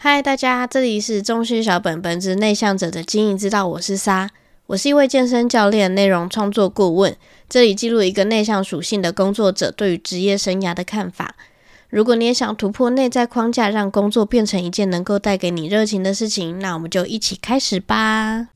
嗨，大家，这里是中心小本本之内向者的经营之道，我是沙，我是一位健身教练、内容创作顾问。这里记录一个内向属性的工作者对于职业生涯的看法。如果你也想突破内在框架，让工作变成一件能够带给你热情的事情，那我们就一起开始吧。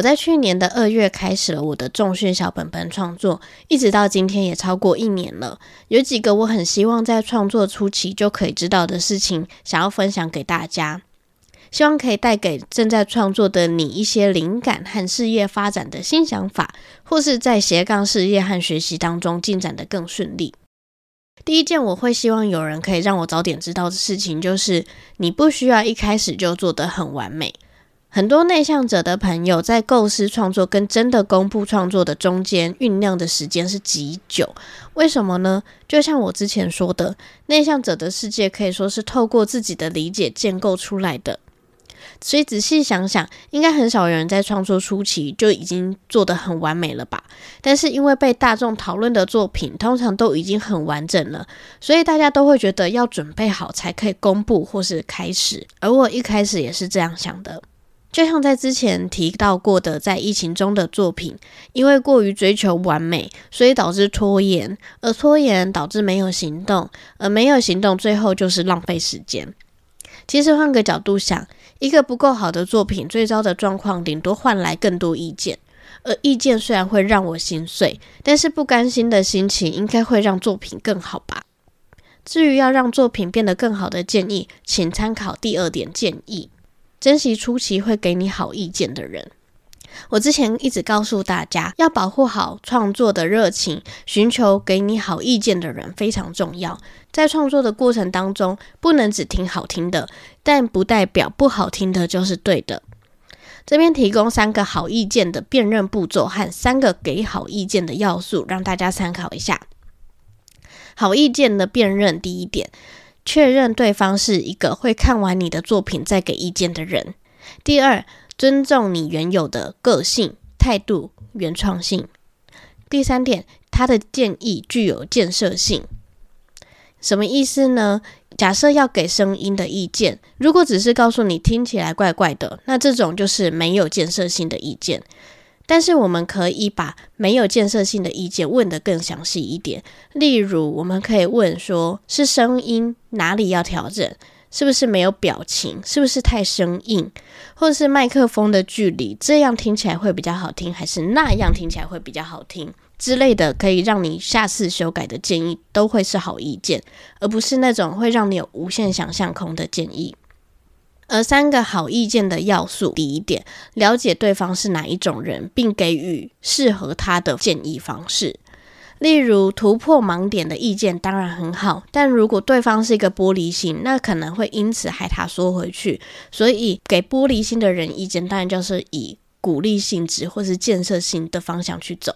我在去年的二月开始了我的重训小本本创作，一直到今天也超过一年了。有几个我很希望在创作初期就可以知道的事情，想要分享给大家，希望可以带给正在创作的你一些灵感和事业发展的新想法，或是在斜杠事业和学习当中进展的更顺利。第一件我会希望有人可以让我早点知道的事情，就是你不需要一开始就做得很完美。很多内向者的朋友在构思创作跟真的公布创作的中间酝酿的时间是极久，为什么呢？就像我之前说的，内向者的世界可以说是透过自己的理解建构出来的。所以仔细想想，应该很少有人在创作初期就已经做得很完美了吧？但是因为被大众讨论的作品通常都已经很完整了，所以大家都会觉得要准备好才可以公布或是开始。而我一开始也是这样想的。就像在之前提到过的，在疫情中的作品，因为过于追求完美，所以导致拖延，而拖延导致没有行动，而没有行动，最后就是浪费时间。其实换个角度想，一个不够好的作品，最糟的状况顶多换来更多意见，而意见虽然会让我心碎，但是不甘心的心情应该会让作品更好吧。至于要让作品变得更好的建议，请参考第二点建议。珍惜初期会给你好意见的人。我之前一直告诉大家，要保护好创作的热情，寻求给你好意见的人非常重要。在创作的过程当中，不能只听好听的，但不代表不好听的就是对的。这边提供三个好意见的辨认步骤和三个给好意见的要素，让大家参考一下。好意见的辨认，第一点。确认对方是一个会看完你的作品再给意见的人。第二，尊重你原有的个性、态度、原创性。第三点，他的建议具有建设性。什么意思呢？假设要给声音的意见，如果只是告诉你听起来怪怪的，那这种就是没有建设性的意见。但是我们可以把没有建设性的意见问得更详细一点，例如我们可以问说：是声音哪里要调整？是不是没有表情？是不是太生硬？或是麦克风的距离，这样听起来会比较好听，还是那样听起来会比较好听之类的？可以让你下次修改的建议都会是好意见，而不是那种会让你有无限想象空的建议。而三个好意见的要素，第一点，了解对方是哪一种人，并给予适合他的建议方式。例如，突破盲点的意见当然很好，但如果对方是一个玻璃心，那可能会因此害他缩回去。所以，给玻璃心的人意见，当然就是以鼓励性质或是建设性的方向去走。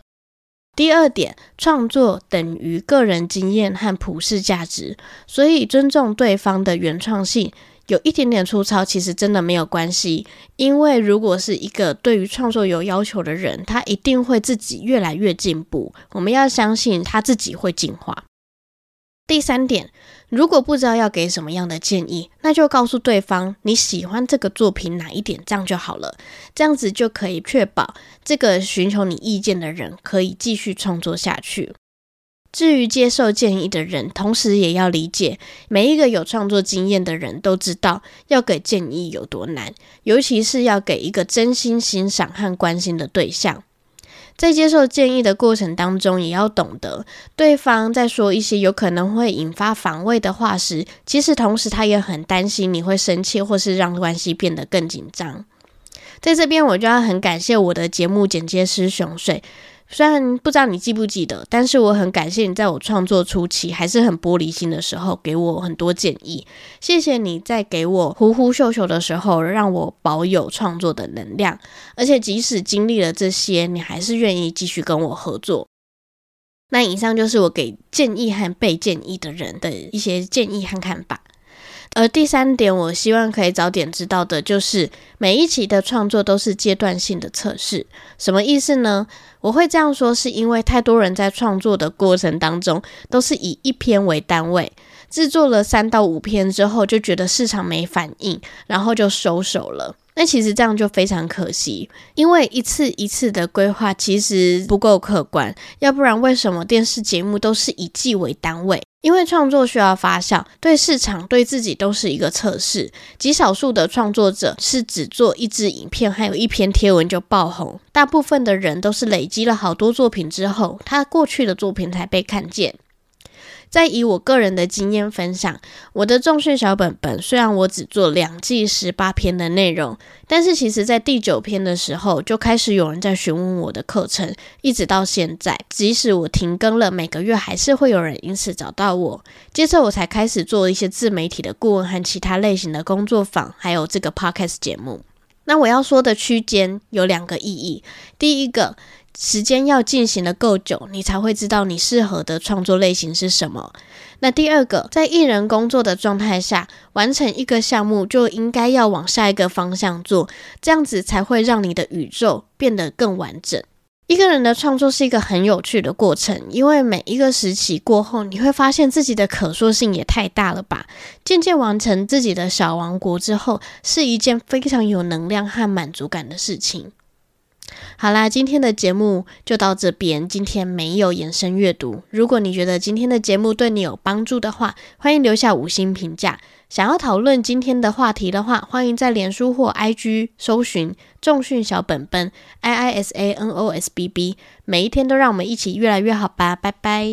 第二点，创作等于个人经验和普世价值，所以尊重对方的原创性。有一点点粗糙，其实真的没有关系，因为如果是一个对于创作有要求的人，他一定会自己越来越进步。我们要相信他自己会进化。第三点，如果不知道要给什么样的建议，那就告诉对方你喜欢这个作品哪一点，这样就好了。这样子就可以确保这个寻求你意见的人可以继续创作下去。至于接受建议的人，同时也要理解，每一个有创作经验的人都知道要给建议有多难，尤其是要给一个真心欣赏和关心的对象。在接受建议的过程当中，也要懂得对方在说一些有可能会引发防卫的话时，其实同时他也很担心你会生气，或是让关系变得更紧张。在这边，我就要很感谢我的节目剪接师熊水。虽然不知道你记不记得，但是我很感谢你在我创作初期还是很玻璃心的时候，给我很多建议。谢谢你在给我呼呼秀秀的时候，让我保有创作的能量。而且即使经历了这些，你还是愿意继续跟我合作。那以上就是我给建议和被建议的人的一些建议和看法。而第三点，我希望可以早点知道的就是，每一期的创作都是阶段性的测试。什么意思呢？我会这样说，是因为太多人在创作的过程当中，都是以一篇为单位，制作了三到五篇之后，就觉得市场没反应，然后就收手了。那其实这样就非常可惜，因为一次一次的规划其实不够客观，要不然为什么电视节目都是以季为单位？因为创作需要发酵，对市场、对自己都是一个测试。极少数的创作者是只做一支影片，还有一篇贴文就爆红，大部分的人都是累积了好多作品之后，他过去的作品才被看见。再以我个人的经验分享，我的重训小本本虽然我只做两季十八篇的内容，但是其实在第九篇的时候就开始有人在询问我的课程，一直到现在，即使我停更了，每个月还是会有人因此找到我。接着我才开始做一些自媒体的顾问和其他类型的工作坊，还有这个 podcast 节目。那我要说的区间有两个意义，第一个。时间要进行的够久，你才会知道你适合的创作类型是什么。那第二个，在艺人工作的状态下，完成一个项目就应该要往下一个方向做，这样子才会让你的宇宙变得更完整。一个人的创作是一个很有趣的过程，因为每一个时期过后，你会发现自己的可塑性也太大了吧。渐渐完成自己的小王国之后，是一件非常有能量和满足感的事情。好啦，今天的节目就到这边。今天没有延伸阅读。如果你觉得今天的节目对你有帮助的话，欢迎留下五星评价。想要讨论今天的话题的话，欢迎在脸书或 IG 搜寻“重训小本本 ”（I I S A N O S B B）。每一天都让我们一起越来越好吧，拜拜。